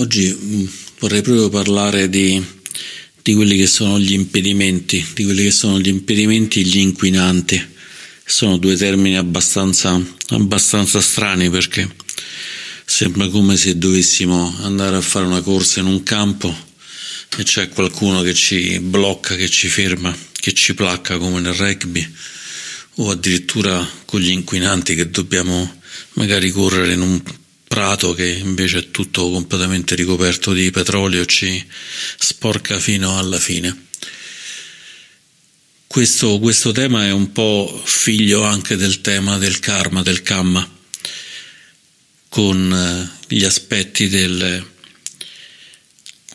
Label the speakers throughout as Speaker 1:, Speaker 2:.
Speaker 1: Oggi mm, vorrei proprio parlare di, di, quelli che sono gli impedimenti, di quelli che sono gli impedimenti e gli inquinanti. Sono due termini abbastanza, abbastanza strani perché sembra come se dovessimo andare a fare una corsa in un campo e c'è qualcuno che ci blocca, che ci ferma, che ci placca come nel rugby o addirittura con gli inquinanti che dobbiamo magari correre in un prato che invece è tutto completamente ricoperto di petrolio ci sporca fino alla fine. Questo, questo tema è un po' figlio anche del tema del karma, del kamma, con eh, gli aspetti del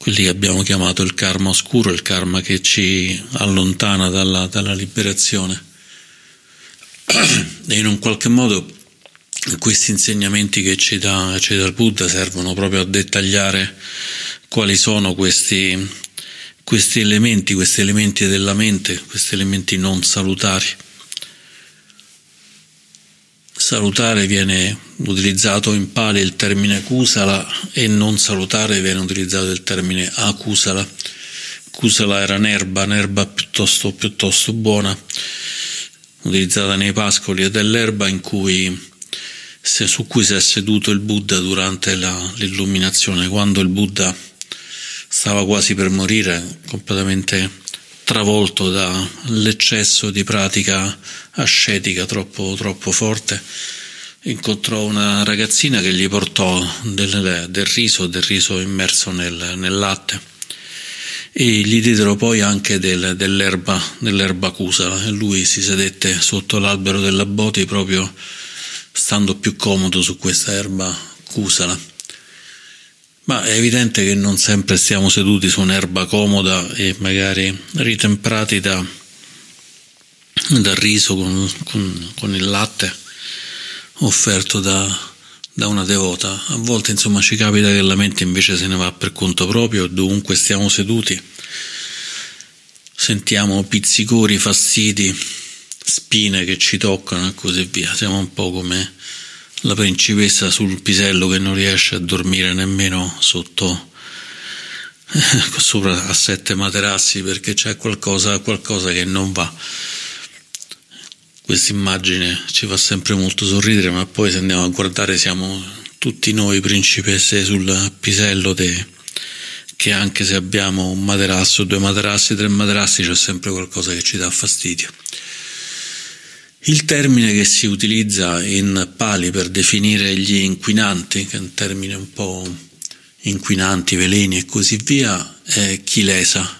Speaker 1: quelli che abbiamo chiamato il karma oscuro, il karma che ci allontana dalla, dalla liberazione. E in un qualche modo questi insegnamenti che ci dà, ci dà il Buddha servono proprio a dettagliare quali sono questi, questi elementi, questi elementi della mente, questi elementi non salutari. Salutare viene utilizzato in Pali il termine kusala e non salutare viene utilizzato il termine akusala. Kusala era un'erba, un'erba piuttosto, piuttosto buona, utilizzata nei pascoli ed è l'erba in cui su cui si è seduto il Buddha durante la, l'illuminazione, quando il Buddha stava quasi per morire, completamente travolto dall'eccesso di pratica ascetica troppo, troppo forte, incontrò una ragazzina che gli portò del, del riso, del riso immerso nel, nel, latte. E gli diedero poi anche del, dell'erba, dell'erba cusa e lui si sedette sotto l'albero della boti proprio stando più comodo su questa erba cusala. Ma è evidente che non sempre stiamo seduti su un'erba comoda e magari ritemprati da, dal riso con, con, con, il latte offerto da, da una devota. A volte insomma ci capita che la mente invece se ne va per conto proprio, dovunque stiamo seduti. Sentiamo pizzicori, fastidi, spine che ci toccano e così via. Siamo un po' come la principessa sul pisello che non riesce a dormire nemmeno sotto eh, sopra a sette materassi perché c'è qualcosa, qualcosa che non va. Questa immagine ci fa sempre molto sorridere, ma poi se andiamo a guardare siamo tutti noi principesse sul pisello de, che anche se abbiamo un materasso, due materassi, tre materassi, c'è sempre qualcosa che ci dà fastidio. Il termine che si utilizza in Pali per definire gli inquinanti, che è un termine un po' inquinanti, veleni e così via, è chilesa,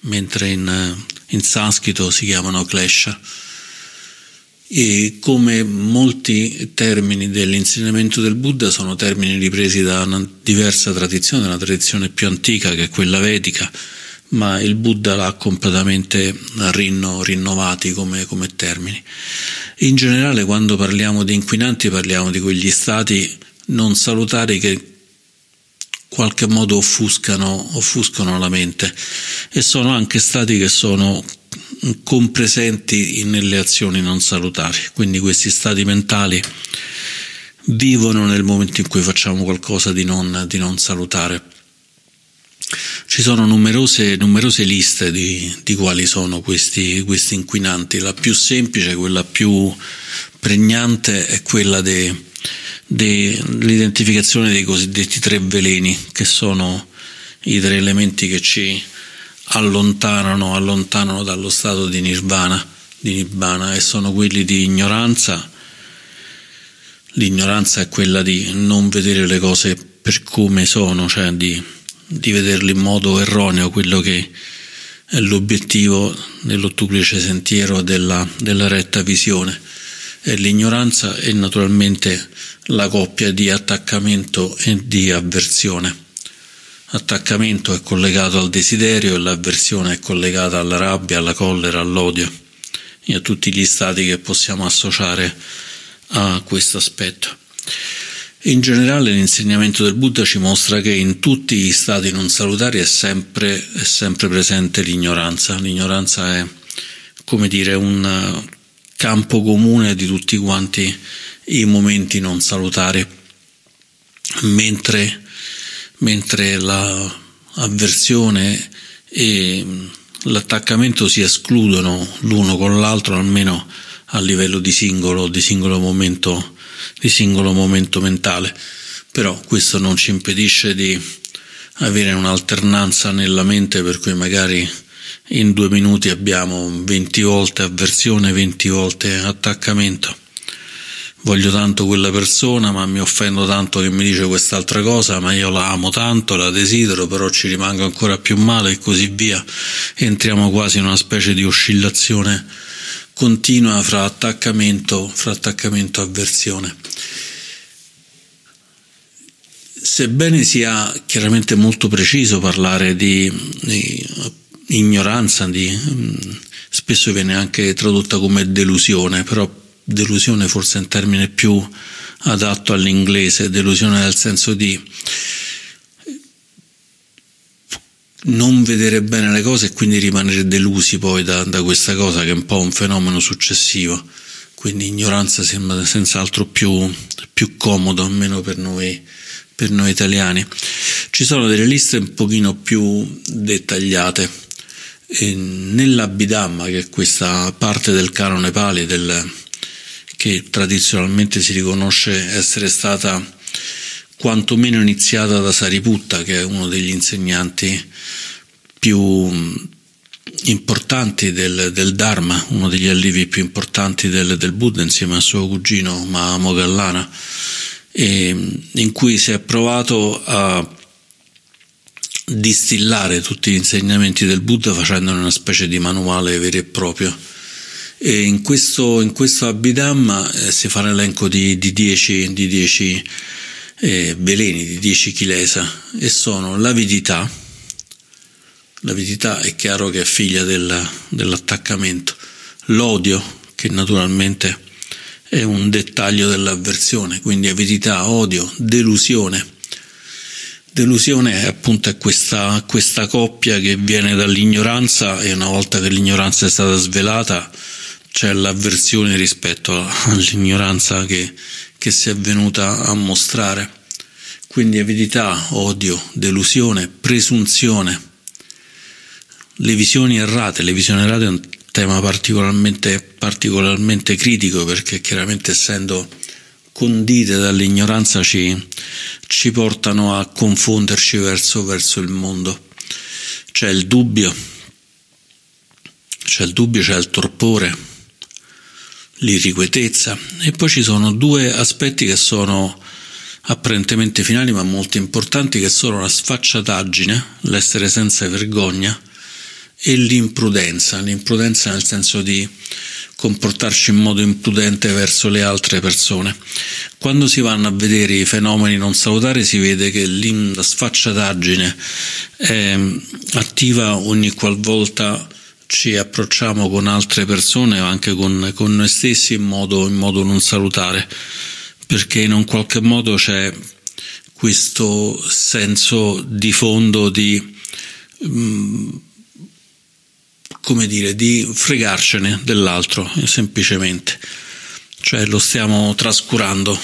Speaker 1: mentre in, in sanscrito si chiamano klesha. E come molti termini dell'insegnamento del Buddha sono termini ripresi da una diversa tradizione, una tradizione più antica che è quella vedica, ma il Buddha l'ha completamente rinno, rinnovati come, come termini. In generale quando parliamo di inquinanti parliamo di quegli stati non salutari che in qualche modo offuscano, offuscano la mente e sono anche stati che sono compresenti nelle azioni non salutari, quindi questi stati mentali vivono nel momento in cui facciamo qualcosa di non, di non salutare. Ci sono numerose, numerose liste di, di, quali sono questi, questi, inquinanti. La più semplice, quella più pregnante, è quella dell'identificazione dei cosiddetti tre veleni, che sono i tre elementi che ci allontanano, allontanano dallo stato di nirvana, di nibbana, e sono quelli di ignoranza. L'ignoranza è quella di non vedere le cose per come sono, cioè di di vederlo in modo erroneo, quello che è l'obiettivo nell'ottuplice sentiero della, della retta visione. È l'ignoranza e naturalmente la coppia di attaccamento e di avversione. Attaccamento è collegato al desiderio e l'avversione è collegata alla rabbia, alla collera, all'odio e a tutti gli stati che possiamo associare a questo aspetto. In generale l'insegnamento del Buddha ci mostra che in tutti gli stati non salutari è sempre, è sempre presente l'ignoranza. L'ignoranza è, come dire, un campo comune di tutti quanti i momenti non salutari, mentre mentre l'avversione e l'attaccamento si escludono l'uno con l'altro, almeno a livello di singolo, di singolo momento, di singolo momento mentale. Però questo non ci impedisce di avere un'alternanza nella mente per cui magari in due minuti abbiamo 20 volte avversione, 20 volte attaccamento. Voglio tanto quella persona, ma mi offendo tanto che mi dice quest'altra cosa, ma io la amo tanto, la desidero, però ci rimango ancora più male e così via. Entriamo quasi in una specie di oscillazione continua fra attaccamento, fra attaccamento e avversione. Sebbene sia chiaramente molto preciso parlare di, di ignoranza, di, mm, spesso viene anche tradotta come delusione, però delusione forse è un termine più adatto all'inglese, delusione nel senso di non vedere bene le cose e quindi rimanere delusi poi da, da questa cosa che è un po' un fenomeno successivo. Quindi ignoranza sembra senz'altro più, più comodo, almeno per noi, per noi italiani. Ci sono delle liste un pochino più dettagliate. E nell'Abhidhamma, che è questa parte del canone Pali del, che tradizionalmente si riconosce essere stata quantomeno iniziata da Sariputta, che è uno degli insegnanti più importanti del, del Dharma, uno degli allievi più importanti del, del Buddha insieme a suo cugino Mahamogallana, in cui si è provato a distillare tutti gli insegnamenti del Buddha facendone una specie di manuale vero e proprio. E in questo, in questo Abhidhamma eh, si fa l'elenco di, di dieci, di dieci eh, veleni, di dieci chilesa, e sono l'avidità, L'avidità è chiaro che è figlia della, dell'attaccamento, l'odio, che naturalmente è un dettaglio dell'avversione, quindi avidità, odio, delusione. Delusione è appunto questa, questa coppia che viene dall'ignoranza e una volta che l'ignoranza è stata svelata c'è l'avversione rispetto all'ignoranza che, che si è venuta a mostrare. Quindi avidità, odio, delusione, presunzione le visioni errate, le visioni errate è un tema particolarmente, particolarmente critico perché chiaramente essendo condite dall'ignoranza ci, ci portano a confonderci verso, verso il mondo. C'è il dubbio, c'è il dubbio, c'è il torpore, l'irrequietezza e poi ci sono due aspetti che sono apparentemente finali ma molto importanti che sono la sfacciataggine, l'essere senza vergogna e l'imprudenza, l'imprudenza nel senso di comportarci in modo imprudente verso le altre persone. Quando si vanno a vedere i fenomeni non salutari si vede che la sfacciataggine è attiva ogni qualvolta ci approcciamo con altre persone o anche con, con noi stessi in modo, in modo non salutare, perché in un qualche modo c'è questo senso di fondo di mm, come dire, di fregarcene dell'altro, semplicemente. Cioè lo stiamo trascurando.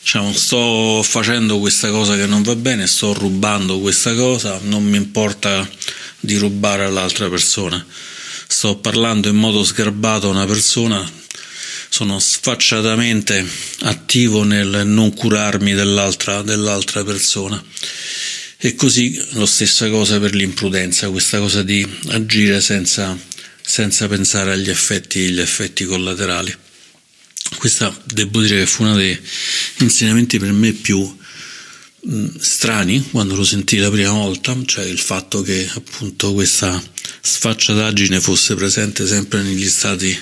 Speaker 1: Diciamo, sto facendo questa cosa che non va bene, sto rubando questa cosa, non mi importa di rubare all'altra persona. Sto parlando in modo sgarbato a una persona, sono sfacciatamente attivo nel non curarmi dell'altra, dell'altra persona. E così la stessa cosa per l'imprudenza, questa cosa di agire senza, senza pensare agli effetti, effetti collaterali. Questa devo dire che fu uno dei insegnamenti per me più strani quando lo sentii la prima volta, cioè il fatto che appunto questa sfacciataggine fosse presente sempre negli stati,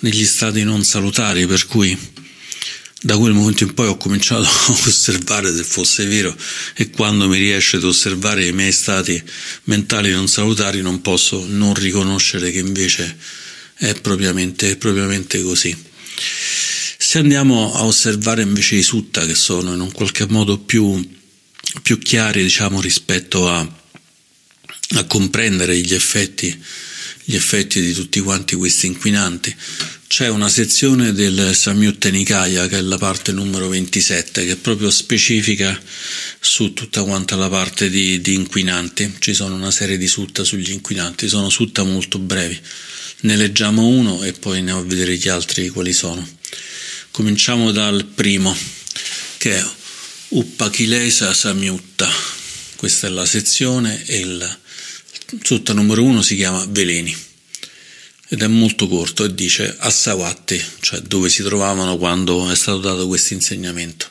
Speaker 1: negli stati non salutari, per cui da quel momento in poi ho cominciato a osservare se fosse vero e quando mi riesce ad osservare i miei stati mentali non salutari non posso non riconoscere che invece è propriamente, propriamente così. Se andiamo a osservare invece i sutta che sono in un qualche modo più, più chiari diciamo rispetto a, a comprendere gli effetti, gli effetti di tutti quanti questi inquinanti, c'è una sezione del Samyutta Nikaya, che è la parte numero 27, che è proprio specifica su tutta quanta la parte di, di inquinanti. Ci sono una serie di sutta sugli inquinanti, sono sutta molto brevi. Ne leggiamo uno e poi andiamo a vedere gli altri quali sono. Cominciamo dal primo, che è Uppakilesa Samyutta. Questa è la sezione e il sutta numero uno si chiama Veleni ed è molto corto e dice Assawatti, cioè dove si trovavano quando è stato dato questo insegnamento.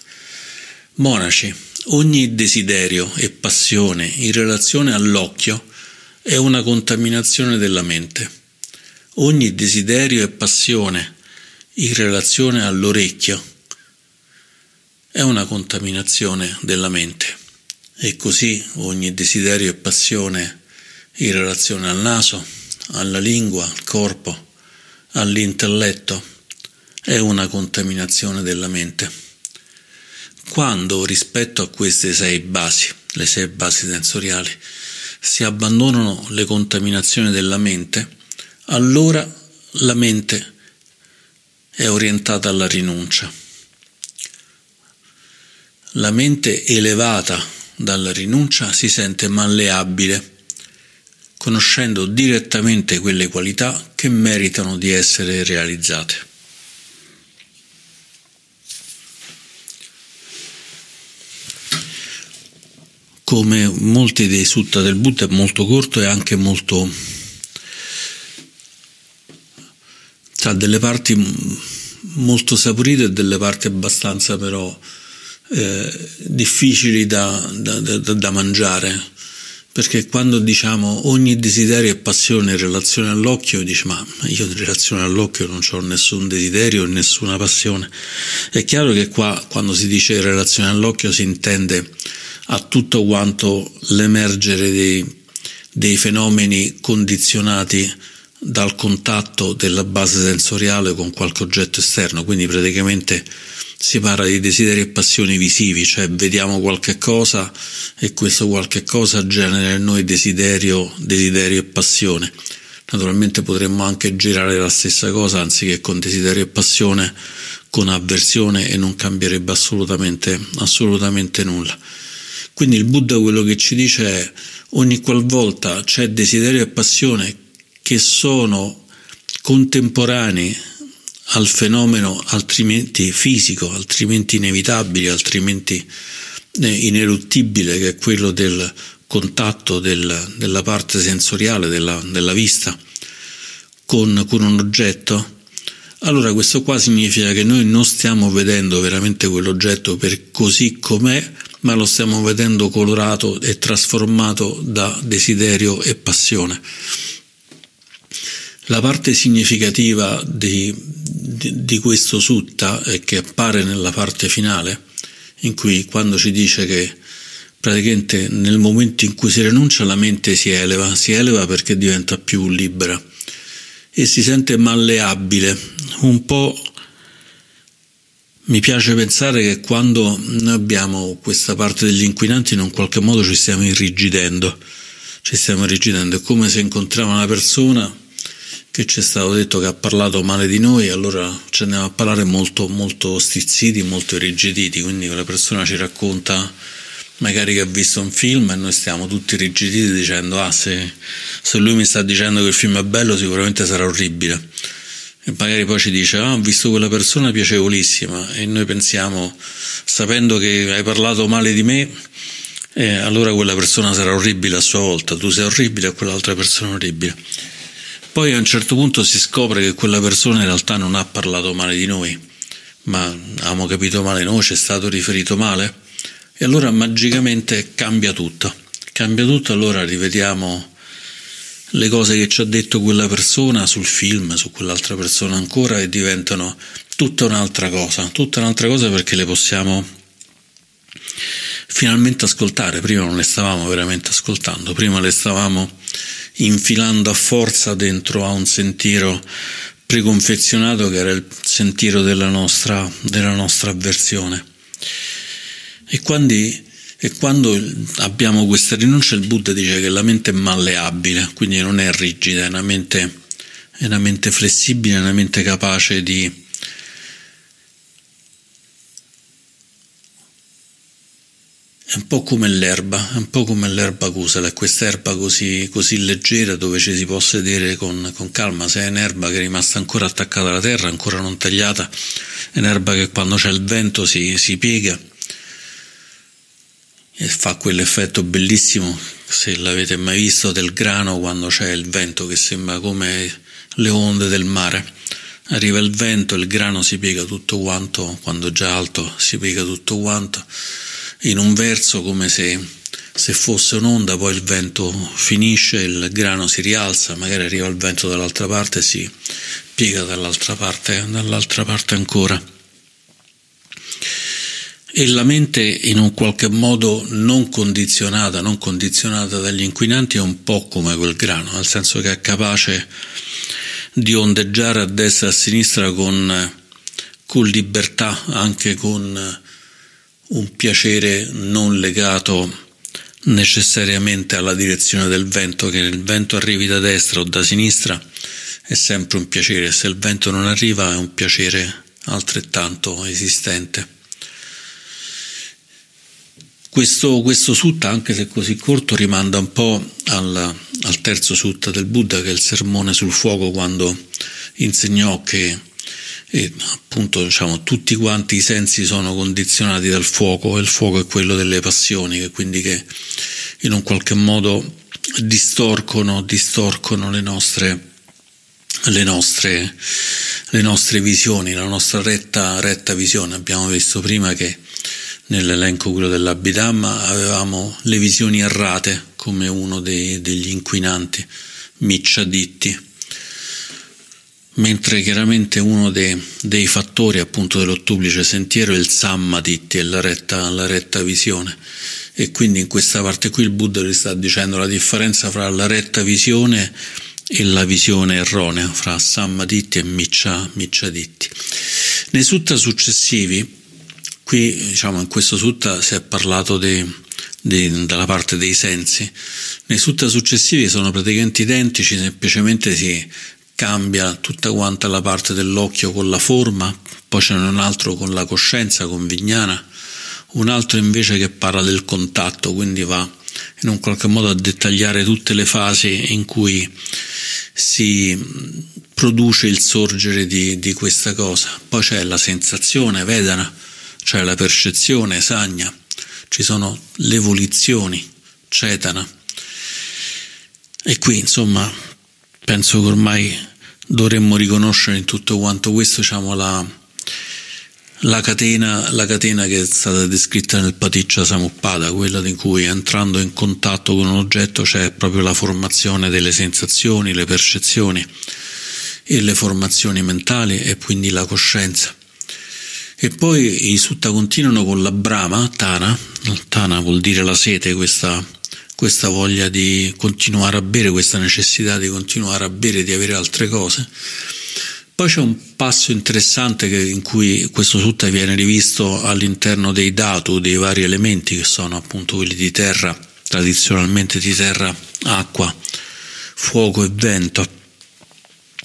Speaker 1: Monaci, ogni desiderio e passione in relazione all'occhio è una contaminazione della mente. Ogni desiderio e passione in relazione all'orecchio è una contaminazione della mente. E così ogni desiderio e passione in relazione al naso, alla lingua, al corpo, all'intelletto, è una contaminazione della mente. Quando rispetto a queste sei basi, le sei basi sensoriali, si abbandonano le contaminazioni della mente, allora la mente è orientata alla rinuncia. La mente elevata dalla rinuncia si sente malleabile conoscendo direttamente quelle qualità che meritano di essere realizzate. Come molti dei sutta del Buddha è molto corto e anche molto ha delle parti molto saporite e delle parti abbastanza però eh, difficili da, da, da, da mangiare perché quando diciamo ogni desiderio e passione in relazione all'occhio, dici ma io in relazione all'occhio non ho nessun desiderio e nessuna passione. È chiaro che qua quando si dice relazione all'occhio si intende a tutto quanto l'emergere dei, dei fenomeni condizionati dal contatto della base sensoriale con qualche oggetto esterno, quindi praticamente si parla di desideri e passioni visivi, cioè vediamo qualche cosa e questo qualche cosa genera in noi desiderio, desiderio e passione. Naturalmente potremmo anche girare la stessa cosa, anziché con desiderio e passione, con avversione e non cambierebbe assolutamente, assolutamente nulla. Quindi il Buddha quello che ci dice è ogni qualvolta c'è desiderio e passione che sono contemporanei al fenomeno altrimenti fisico, altrimenti inevitabile, altrimenti eh, ineluttibile, che è quello del contatto del, della parte sensoriale della, della vista con, con un oggetto, allora questo qua significa che noi non stiamo vedendo veramente quell'oggetto per così com'è, ma lo stiamo vedendo colorato e trasformato da desiderio e passione. La parte significativa di, di, di questo sutta è che appare nella parte finale, in cui quando ci dice che praticamente nel momento in cui si rinuncia la mente si eleva, si eleva perché diventa più libera e si sente malleabile, un po' mi piace pensare che quando noi abbiamo questa parte degli inquinanti in un qualche modo ci stiamo irrigidendo, ci stiamo irrigidendo, è come se incontriamo una persona che ci è stato detto che ha parlato male di noi, allora ci andiamo a parlare molto, molto stizziti, molto irrigiditi, quindi quella persona ci racconta magari che ha visto un film e noi stiamo tutti irrigiditi dicendo ah se, se lui mi sta dicendo che il film è bello sicuramente sarà orribile. E magari poi ci dice ah ho visto quella persona piacevolissima. E noi pensiamo sapendo che hai parlato male di me eh, allora quella persona sarà orribile a sua volta. Tu sei orribile e quell'altra persona orribile poi a un certo punto si scopre che quella persona in realtà non ha parlato male di noi, ma abbiamo capito male noi, ci è stato riferito male. E allora magicamente cambia tutto. Cambia tutto, allora rivediamo le cose che ci ha detto quella persona sul film, su quell'altra persona ancora e diventano tutta un'altra cosa, tutta un'altra cosa perché le possiamo finalmente ascoltare, prima non le stavamo veramente ascoltando, prima le stavamo infilando a forza dentro a un sentiero preconfezionato che era il sentiero della nostra, della nostra avversione. E quando, e quando abbiamo questa rinuncia, il Buddha dice che la mente è malleabile, quindi non è rigida, è una mente, è una mente flessibile, è una mente capace di È un po' come l'erba, è un po' come l'erba cusala, è quest'erba così, così leggera dove ci si può sedere con, con, calma. Se è un'erba che è rimasta ancora attaccata alla terra, ancora non tagliata, è un'erba che quando c'è il vento si, si piega e fa quell'effetto bellissimo, se l'avete mai visto, del grano quando c'è il vento che sembra come le onde del mare. Arriva il vento, il grano si piega tutto quanto, quando è già alto si piega tutto quanto in un verso come se, se fosse un'onda, poi il vento finisce, il grano si rialza, magari arriva il vento dall'altra parte e si piega dall'altra parte, dall'altra parte ancora. E la mente in un qualche modo non condizionata, non condizionata dagli inquinanti è un po' come quel grano, nel senso che è capace di ondeggiare a destra e a sinistra con, con libertà, anche con un piacere non legato necessariamente alla direzione del vento, che il vento arrivi da destra o da sinistra è sempre un piacere, se il vento non arriva è un piacere altrettanto esistente. Questo, questo sutta, anche se così corto, rimanda un po' al, al terzo sutta del Buddha, che è il sermone sul fuoco, quando insegnò che e appunto diciamo, tutti quanti i sensi sono condizionati dal fuoco e il fuoco è quello delle passioni, che quindi che in un qualche modo distorcono, distorcono le nostre, le nostre, le nostre visioni, la nostra retta, retta visione. Abbiamo visto prima che nell'elenco quello dell'Abhidhamma avevamo le visioni errate come uno dei, degli inquinanti, Micciaditti mentre chiaramente uno dei, dei fattori appunto dell'ottuplice sentiero è il sammaditti, è la retta, la retta visione e quindi in questa parte qui il Buddha gli sta dicendo la differenza fra la retta visione e la visione erronea, fra sammaditti e miccia, micciaditti. Nei sutta successivi, qui diciamo in questo sutta si è parlato di, di, dalla parte dei sensi, nei sutta successivi sono praticamente identici, semplicemente si cambia tutta quanta la parte dell'occhio con la forma, poi ce n'è un altro con la coscienza, con Vignana, un altro invece che parla del contatto, quindi va in un qualche modo a dettagliare tutte le fasi in cui si produce il sorgere di, di questa cosa. Poi c'è la sensazione, Vedana, cioè la percezione, Sagna, ci sono le volizioni, Cetana. E qui insomma penso che ormai dovremmo riconoscere in tutto quanto questo diciamo, la, la, catena, la, catena, che è stata descritta nel Paticcia Samuppada, quella in cui entrando in contatto con un oggetto c'è proprio la formazione delle sensazioni, le percezioni e le formazioni mentali e quindi la coscienza. E poi i sutta continuano con la brama, tana, tana vuol dire la sete, questa questa voglia di continuare a bere, questa necessità di continuare a bere, di avere altre cose. Poi c'è un passo interessante in cui questo sutta viene rivisto all'interno dei datu, dei vari elementi che sono appunto quelli di terra, tradizionalmente di terra, acqua, fuoco e vento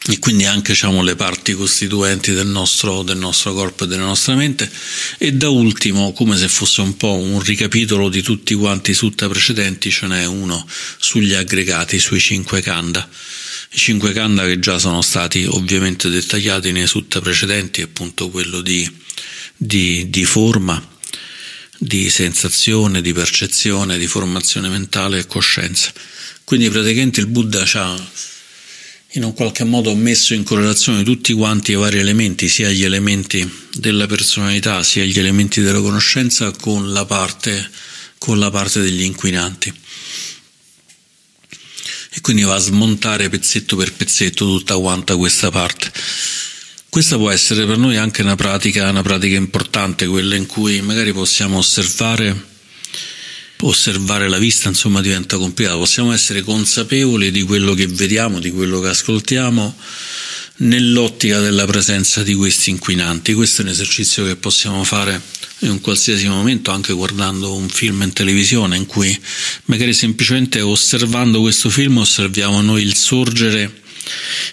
Speaker 1: e quindi anche diciamo, le parti costituenti del nostro, del nostro, corpo e della nostra mente. E da ultimo come se fosse un po' un ricapitolo di tutti quanti i sutta precedenti ce n'è uno sugli aggregati, sui cinque kanda. I cinque kanda che già sono stati ovviamente dettagliati nei sutta precedenti appunto quello di, di, di forma di sensazione, di percezione, di formazione mentale e coscienza. Quindi praticamente il Buddha ha in un qualche modo ho messo in correlazione tutti quanti i vari elementi, sia gli elementi della personalità, sia gli elementi della conoscenza con la parte, con la parte degli inquinanti. E quindi va a smontare pezzetto per pezzetto tutta quanta questa parte. Questa può essere per noi anche una pratica, una pratica importante, quella in cui magari possiamo osservare osservare la vista insomma diventa complicato, possiamo essere consapevoli di quello che vediamo, di quello che ascoltiamo nell'ottica della presenza di questi inquinanti. Questo è un esercizio che possiamo fare in un qualsiasi momento, anche guardando un film in televisione, in cui magari semplicemente osservando questo film osserviamo noi il sorgere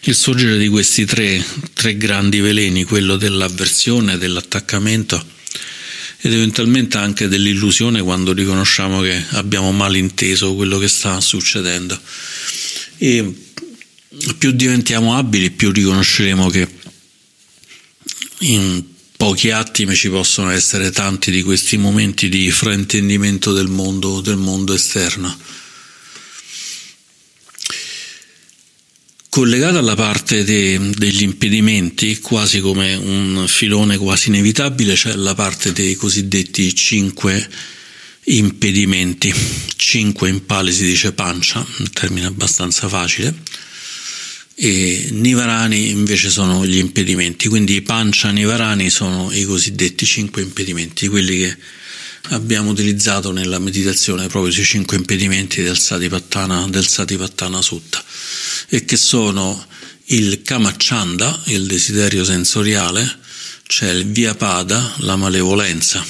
Speaker 1: il sorgere di questi tre, tre grandi veleni, quello dell'avversione, dell'attaccamento ed eventualmente anche dell'illusione quando riconosciamo che abbiamo malinteso quello che sta succedendo. E più diventiamo abili, più riconosceremo che in pochi attimi ci possono essere tanti di questi momenti di fraintendimento del mondo, del mondo esterno. Collegata alla parte de, degli impedimenti, quasi come un filone quasi inevitabile, c'è la parte dei cosiddetti cinque impedimenti. Cinque impali si dice pancia, un termine abbastanza facile, e Nivarani invece sono gli impedimenti, quindi pancia Nivarani sono i cosiddetti cinque impedimenti, quelli che abbiamo utilizzato nella meditazione proprio sui cinque impedimenti del Satipattana, del Satipattana Sutta e che sono il Kamachanda, il desiderio sensoriale, c'è il Vyapada, la malevolenza,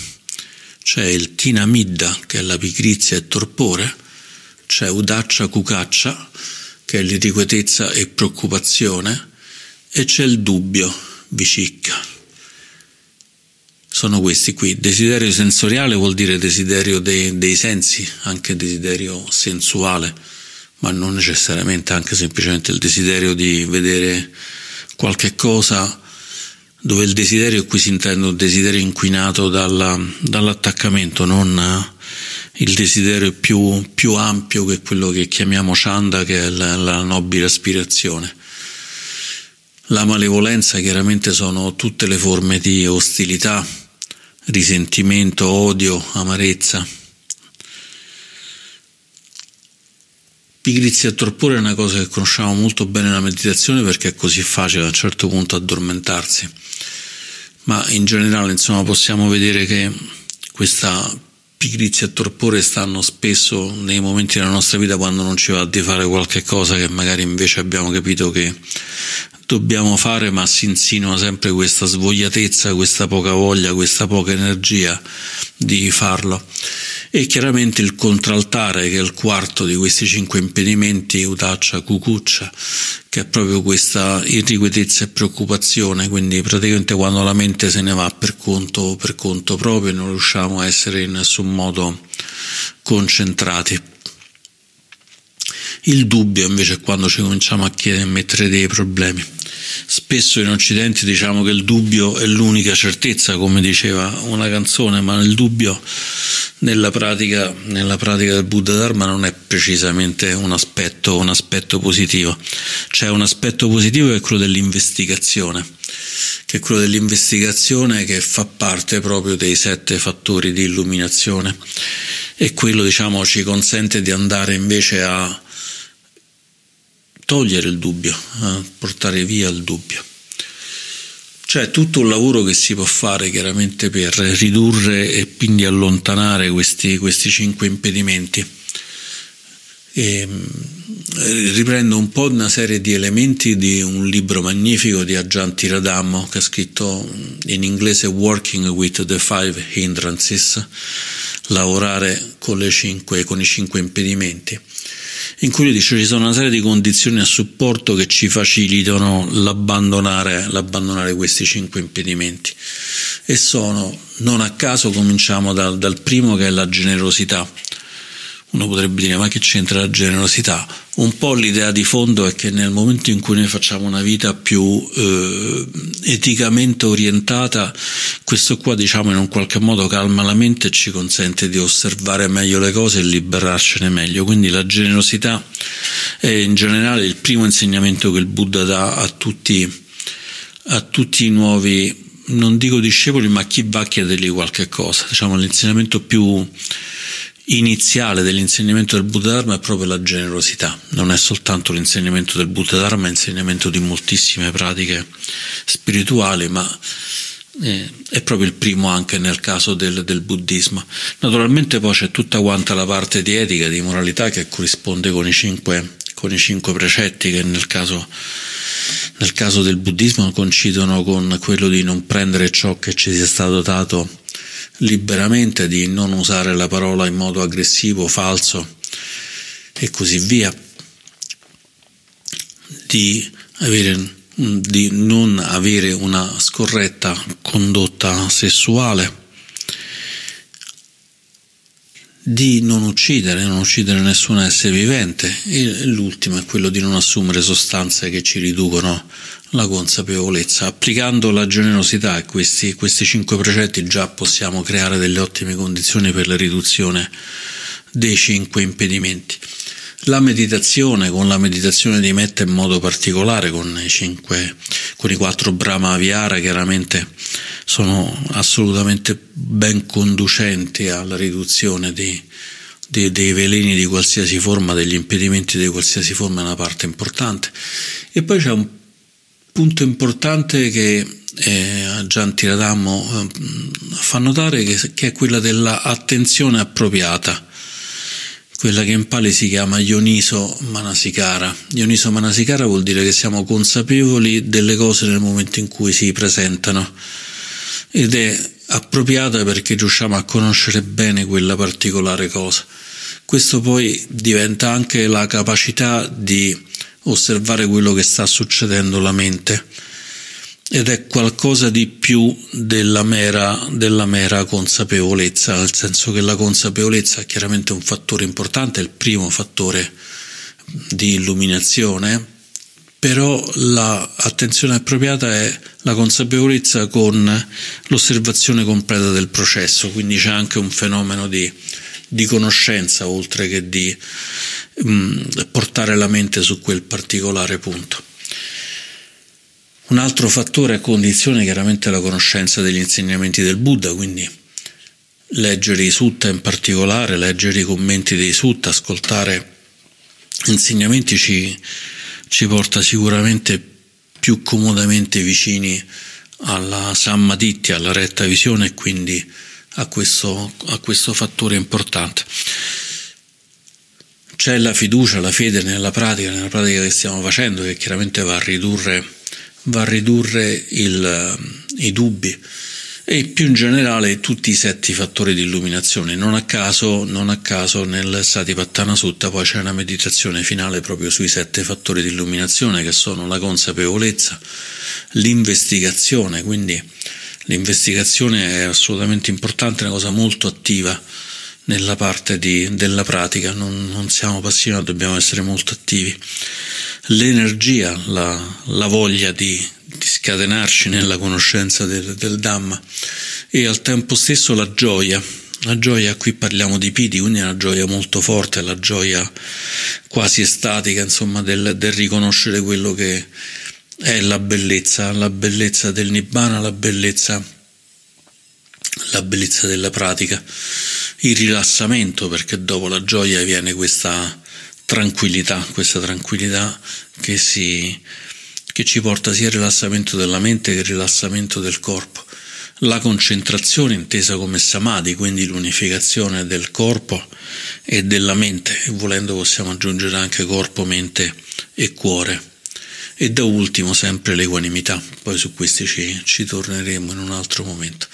Speaker 1: c'è il Tinamidda, che è la pigrizia e torpore, c'è Udaccia Kukaccia, che è l'irrequietezza e preoccupazione, e c'è il dubbio, Vicicca. Sono questi qui. Desiderio sensoriale vuol dire desiderio dei, dei sensi, anche desiderio sensuale ma non necessariamente anche semplicemente il desiderio di vedere qualche cosa dove il desiderio qui si intende un desiderio inquinato dalla, dall'attaccamento, non eh, il desiderio più, più, ampio che quello che chiamiamo Chanda, che è la, la nobile aspirazione. La malevolenza chiaramente sono tutte le forme di ostilità, risentimento, odio, amarezza. Pigrizia e torpore è una cosa che conosciamo molto bene nella meditazione perché è così facile a un certo punto addormentarsi, ma in generale insomma possiamo vedere che questa pigrizia e torpore stanno spesso nei momenti della nostra vita quando non ci va di fare qualche cosa che magari invece abbiamo capito che dobbiamo fare, ma si insinua sempre questa svogliatezza, questa poca voglia, questa poca energia di farlo e chiaramente il contraltare che è il quarto di questi cinque impedimenti, Utaccia, Cucuccia, che è proprio questa irrequietezza e preoccupazione, quindi praticamente quando la mente se ne va per conto, per conto proprio non riusciamo a essere in nessun modo concentrati. Il dubbio invece è quando ci cominciamo a chiedere e mettere dei problemi. Spesso in Occidente diciamo che il dubbio è l'unica certezza, come diceva una canzone, ma il dubbio nella pratica, nella pratica del Buddha Dharma non è precisamente un aspetto, un aspetto positivo. C'è un aspetto positivo che è quello dell'investigazione, che è quello dell'investigazione che fa parte proprio dei sette fattori di illuminazione e quello diciamo ci consente di andare invece a togliere il dubbio, a portare via il dubbio. C'è tutto un lavoro che si può fare chiaramente per ridurre e quindi allontanare questi, questi cinque impedimenti. E mm, riprendo un po' una serie di elementi di un libro magnifico di Aggianti Radammo che ha scritto in inglese Working with the Five Hindrances, lavorare con, cinque, con i cinque impedimenti in cui dice ci sono una serie di condizioni a supporto che ci facilitano l'abbandonare, l'abbandonare questi cinque impedimenti e sono, non a caso cominciamo dal, dal primo che è la generosità. Uno potrebbe dire ma che c'entra la generosità? Un po' l'idea di fondo è che nel momento in cui noi facciamo una vita più eh, eticamente orientata, questo qua diciamo in un qualche modo calma la mente e ci consente di osservare meglio le cose e liberarcene meglio. Quindi la generosità è in generale il primo insegnamento che il Buddha dà a tutti, a tutti i nuovi, non dico discepoli, ma chi va a chiedergli qualche cosa. Diciamo l'insegnamento più iniziale dell'insegnamento del Buddha Dharma è proprio la generosità, non è soltanto l'insegnamento del Buddha Dharma, è l'insegnamento di moltissime pratiche spirituali, ma eh, è proprio il primo anche nel caso del, del, buddismo. Naturalmente poi c'è tutta quanta la parte di etica, di moralità che corrisponde con i cinque, con i cinque precetti che nel caso, nel caso del buddismo coincidono con quello di non prendere ciò che ci sia stato dato liberamente, di non usare la parola in modo aggressivo, falso e così via, di avere, di non avere una scorretta condotta sessuale, di non uccidere, non uccidere nessun essere vivente. E l'ultimo è quello di non assumere sostanze che ci riducono la consapevolezza. Applicando la generosità a questi, questi cinque precetti già possiamo creare delle ottime condizioni per la riduzione dei cinque impedimenti. La meditazione, con la meditazione di Metta in modo particolare, con i, cinque, con i quattro Brahma Viara, chiaramente sono assolutamente ben conducenti alla riduzione di, di, dei veleni di qualsiasi forma, degli impedimenti di qualsiasi forma, è una parte importante. E poi c'è un punto importante che eh, Gian Tiradammo eh, fa notare che, che è quella dell'attenzione appropriata quella che in Pali si chiama Ioniso Manasikara. Ioniso Manasikara vuol dire che siamo consapevoli delle cose nel momento in cui si presentano ed è appropriata perché riusciamo a conoscere bene quella particolare cosa. Questo poi diventa anche la capacità di osservare quello che sta succedendo alla mente. Ed è qualcosa di più della mera, della mera, consapevolezza, nel senso che la consapevolezza è chiaramente un fattore importante, è il primo fattore di illuminazione, però l'attenzione appropriata è la consapevolezza con l'osservazione completa del processo, quindi c'è anche un fenomeno di, di conoscenza oltre che di mh, mm, portare la mente su quel particolare punto. Un altro fattore a condizione chiaramente la conoscenza degli insegnamenti del Buddha, quindi leggere i sutta in particolare, leggere i commenti dei sutta, ascoltare insegnamenti ci, ci porta sicuramente più comodamente vicini alla Sammaditya, alla retta visione e quindi a questo, a questo fattore importante. C'è la fiducia, la fede nella pratica, nella pratica che stiamo facendo, che chiaramente va a ridurre va a ridurre il, i dubbi e più in generale tutti i sette fattori di illuminazione. Non a caso, non a caso nel Satipattana Sutta poi c'è una meditazione finale proprio sui sette fattori di illuminazione che sono la consapevolezza, l'investigazione, quindi l'investigazione è assolutamente importante, è una cosa molto attiva nella parte di, della pratica, non, non siamo passivi, dobbiamo essere molto attivi l'energia, la, la voglia di, di, scatenarci nella conoscenza del, del, Dhamma e al tempo stesso la gioia. La gioia, qui parliamo di piti, quindi è una gioia molto forte, la gioia quasi estatica, insomma, del, del riconoscere quello che è la bellezza, la bellezza del Nibbana, la bellezza, la bellezza della pratica, il rilassamento, perché dopo la gioia viene questa tranquillità, questa tranquillità che, si, che ci porta sia al rilassamento della mente che al rilassamento del corpo. La concentrazione intesa come samadhi, quindi l'unificazione del corpo e della mente, e volendo possiamo aggiungere anche corpo, mente e cuore. E da ultimo sempre l'equanimità, poi su questi ci, ci torneremo in un altro momento.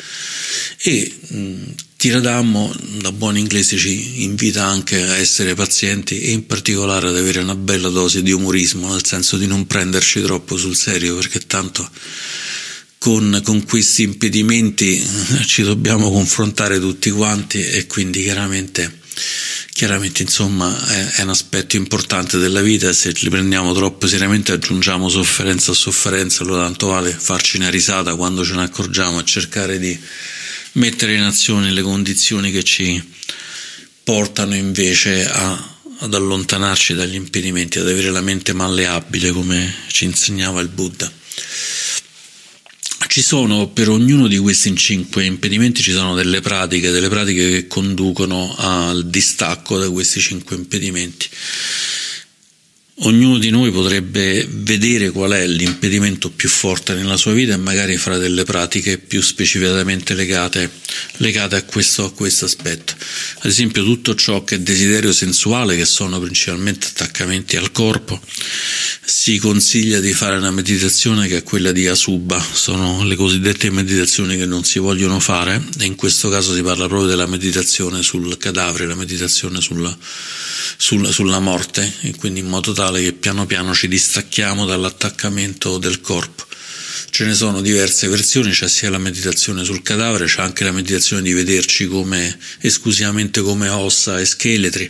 Speaker 1: E mh, Tiradammo, da buon inglese, ci invita anche a essere pazienti e in particolare ad avere una bella dose di umorismo, nel senso di non prenderci troppo sul serio, perché tanto con, con questi impedimenti ci dobbiamo confrontare tutti quanti e quindi chiaramente chiaramente insomma è, è, un aspetto importante della vita se li prendiamo troppo seriamente aggiungiamo sofferenza a sofferenza allora tanto vale farci una risata quando ce ne accorgiamo e cercare di mettere in azione le condizioni che ci portano invece a, ad allontanarci dagli impedimenti, ad avere la mente malleabile come ci insegnava il Buddha. Ci sono per ognuno di questi cinque impedimenti ci sono delle pratiche, delle pratiche che conducono al distacco da questi cinque impedimenti. Ognuno di noi potrebbe vedere qual è l'impedimento più forte nella sua vita e magari fare delle pratiche più specificatamente legate legate a questo, a questo aspetto. Ad esempio tutto ciò che è desiderio sensuale, che sono principalmente attaccamenti al corpo, si consiglia di fare una meditazione che è quella di Asubha, sono le cosiddette meditazioni che non si vogliono fare e in questo caso si parla proprio della meditazione sul cadavere, la meditazione sulla, sulla, sulla morte e quindi in modo tale che piano piano ci distacchiamo dall'attaccamento del corpo. Ce ne sono diverse versioni, c'è sia la meditazione sul cadavere, c'è anche la meditazione di vederci come, esclusivamente come ossa e scheletri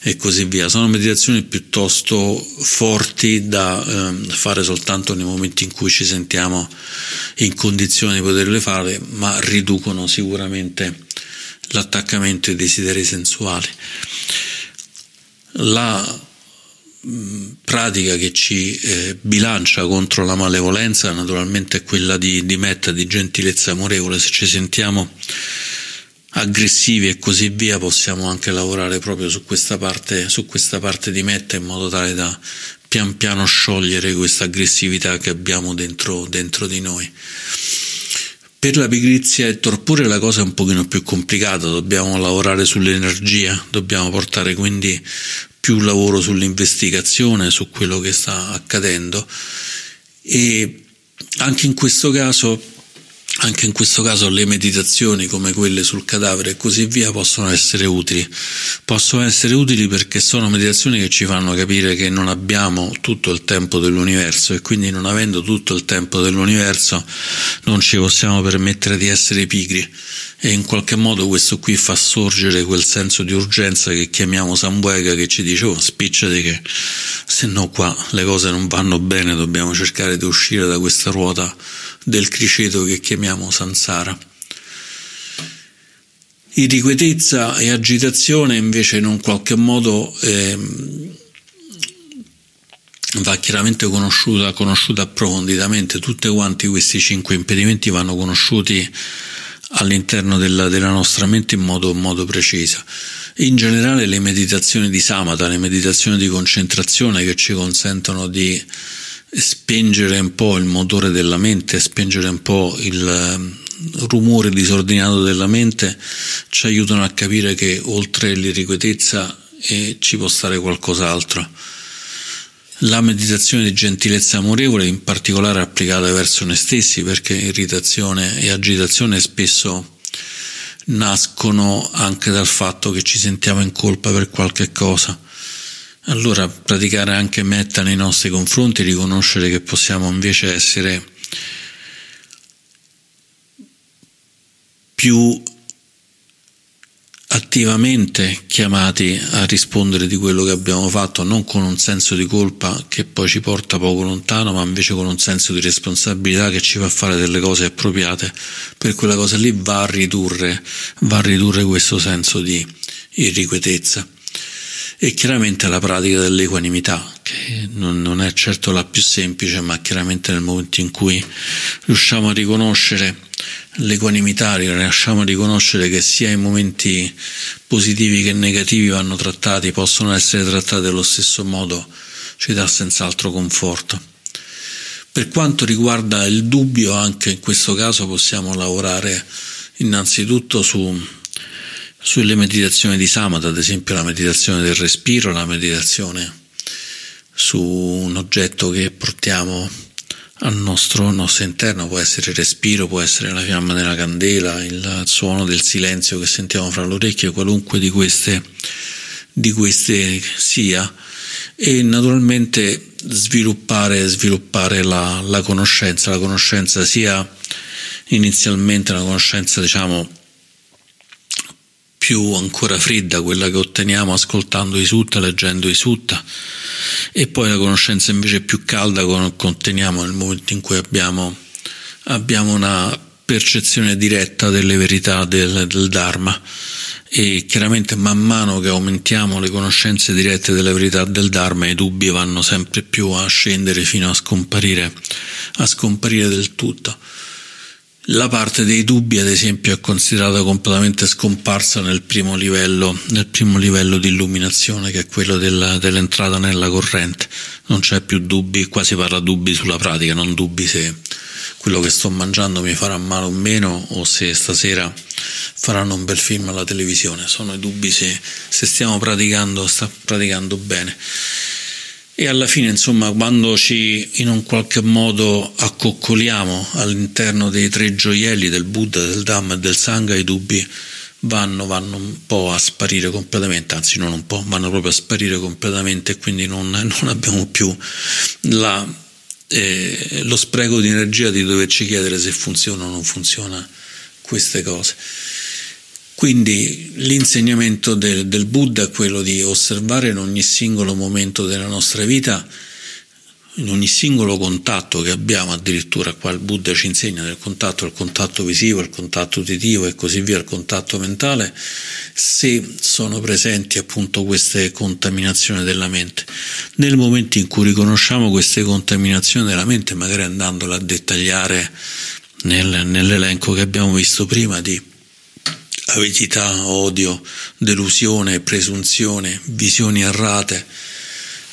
Speaker 1: e così via. Sono meditazioni piuttosto forti da eh, fare soltanto nei momenti in cui ci sentiamo in condizione di poterle fare, ma riducono sicuramente l'attaccamento ai desideri sensuali. La pratica che ci eh, bilancia contro la malevolenza naturalmente è quella di, di metta, di gentilezza amorevole. Se ci sentiamo aggressivi e così via, possiamo anche lavorare proprio su questa parte, su questa parte di metta in modo tale da pian piano sciogliere questa aggressività che abbiamo dentro, dentro di noi. Per la pigrizia e il torpore la cosa è un pochino più complicata, dobbiamo lavorare sull'energia, dobbiamo portare quindi più lavoro sull'investigazione, su quello che sta accadendo. E anche in questo caso anche in questo caso le meditazioni come quelle sul cadavere e così via possono essere utili. Possono essere utili perché sono meditazioni che ci fanno capire che non abbiamo tutto il tempo dell'universo e quindi non avendo tutto il tempo dell'universo non ci possiamo permettere di essere pigri e in qualche modo questo qui fa sorgere quel senso di urgenza che chiamiamo Sambuega che ci dice oh spicciati che se no qua le cose non vanno bene dobbiamo cercare di uscire da questa ruota del criceto che chiamiamo Sansara. Irrequietezza e agitazione invece in un qualche modo eh, va chiaramente conosciuta, conosciuta approfonditamente, tutti quanti questi cinque impedimenti vanno conosciuti all'interno della, della nostra mente in modo, in modo preciso. In generale le meditazioni di samatha, le meditazioni di concentrazione che ci consentono di spengere un po' il motore della mente, spengere un po' il ehm, rumore disordinato della mente, ci aiutano a capire che oltre l'irrequietezza eh, ci può stare qualcos'altro. La meditazione di gentilezza amorevole, in particolare applicata verso noi stessi, perché irritazione e agitazione spesso nascono anche dal fatto che ci sentiamo in colpa per qualche cosa allora praticare anche metta nei nostri confronti, riconoscere che possiamo invece essere più attivamente chiamati a rispondere di quello che abbiamo fatto, non con un senso di colpa che poi ci porta poco lontano, ma invece con un senso di responsabilità che ci fa fare delle cose appropriate, per quella cosa lì va a ridurre, va a ridurre questo senso di irrequietezza e chiaramente la pratica dell'equanimità, che non, non, è certo la più semplice, ma chiaramente nel momento in cui riusciamo a riconoscere l'equanimità, riusciamo a riconoscere che sia i momenti positivi che negativi vanno trattati, possono essere trattati allo stesso modo, ci dà senz'altro conforto. Per quanto riguarda il dubbio, anche in questo caso possiamo lavorare innanzitutto su sulle meditazioni di Samatha, ad esempio la meditazione del respiro, la meditazione su un oggetto che portiamo al nostro, nostro, interno, può essere il respiro, può essere la fiamma della candela, il suono del silenzio che sentiamo fra le orecchie, qualunque di queste, di queste sia, e naturalmente sviluppare, sviluppare la, la conoscenza, la conoscenza sia inizialmente una conoscenza diciamo più ancora fredda, quella che otteniamo ascoltando i sutta, leggendo i sutta, e poi la conoscenza invece più calda che otteniamo nel momento in cui abbiamo, abbiamo una percezione diretta delle verità del, del Dharma e chiaramente man mano che aumentiamo le conoscenze dirette delle verità del Dharma i dubbi vanno sempre più a scendere fino a scomparire, a scomparire del tutto. La parte dei dubbi, ad esempio, è considerata completamente scomparsa nel primo livello, nel primo livello di illuminazione, che è quello della, dell'entrata nella corrente. Non c'è più dubbi, qua si parla dubbi sulla pratica, non dubbi se quello che sto mangiando mi farà male o meno o se stasera faranno un bel film alla televisione. Sono i dubbi se, se stiamo praticando, sta praticando bene. E alla fine, insomma, quando ci in un qualche modo accoccoliamo all'interno dei tre gioielli del Buddha, del Dhamma e del Sangha, i dubbi vanno, vanno un po' a sparire completamente, anzi non un po', vanno proprio a sparire completamente e quindi non, non abbiamo più la, eh, lo spreco di energia di doverci chiedere se funziona o non funziona queste cose. Quindi l'insegnamento del, del Buddha è quello di osservare in ogni singolo momento della nostra vita in ogni singolo contatto che abbiamo, addirittura qua il Buddha ci insegna del contatto, il contatto visivo, il contatto uditivo e così via, il contatto mentale, se sono presenti appunto queste contaminazioni della mente. Nel momento in cui riconosciamo queste contaminazioni della mente, magari andandole a dettagliare nel, nell'elenco che abbiamo visto prima di avidità, odio, delusione, presunzione, visioni errate,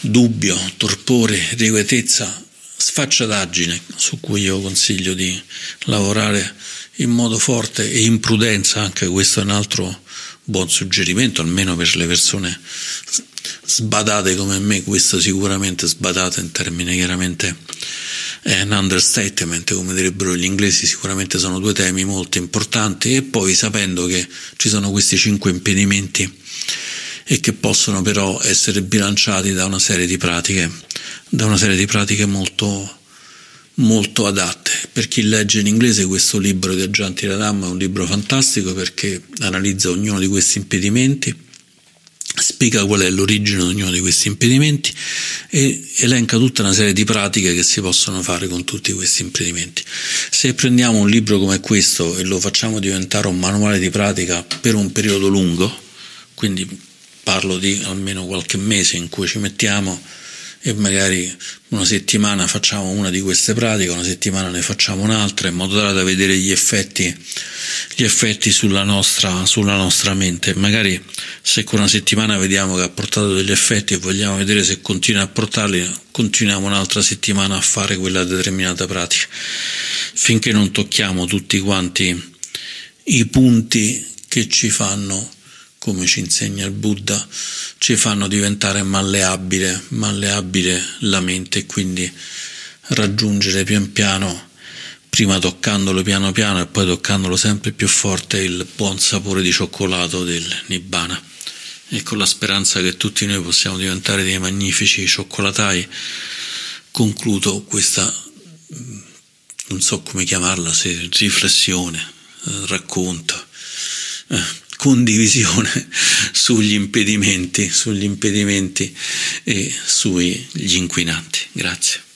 Speaker 1: dubbio, torpore, irrequietezza, sfacciataggine su cui io consiglio di lavorare in modo forte e imprudenza, anche questo è un altro buon suggerimento, almeno per le persone sbadate come me, questo sicuramente sbadate in termini chiaramente è un understatement, come direbbero gli inglesi, sicuramente sono due temi molto importanti e poi sapendo che ci sono questi cinque impedimenti e che possono però essere bilanciati da una serie di pratiche, una serie di pratiche molto, molto adatte. Per chi legge in inglese questo libro di Aggianti Radam è un libro fantastico perché analizza ognuno di questi impedimenti, spiega qual è l'origine di ognuno di questi impedimenti e elenca tutta una serie di pratiche che si possono fare con tutti questi impedimenti. Se prendiamo un libro come questo e lo facciamo diventare un manuale di pratica per un periodo lungo, quindi parlo di almeno qualche mese in cui ci mettiamo e magari una settimana facciamo una di queste pratiche, una settimana ne facciamo un'altra in modo tale da vedere gli effetti, gli effetti sulla, nostra, sulla nostra mente. Magari se con una settimana vediamo che ha portato degli effetti e vogliamo vedere se continua a portarli, continuiamo un'altra settimana a fare quella determinata pratica, finché non tocchiamo tutti quanti i punti che ci fanno come ci insegna il Buddha, ci fanno diventare malleabile, malleabile la mente e quindi raggiungere pian piano, prima toccandolo piano piano e poi toccandolo sempre più forte, il buon sapore di cioccolato del Nibbana. E con la speranza che tutti noi possiamo diventare dei magnifici cioccolatai, concludo questa, non so come chiamarla, se riflessione, eh, racconto. Eh condivisione sugli impedimenti, sugli impedimenti e sugli inquinanti. Grazie.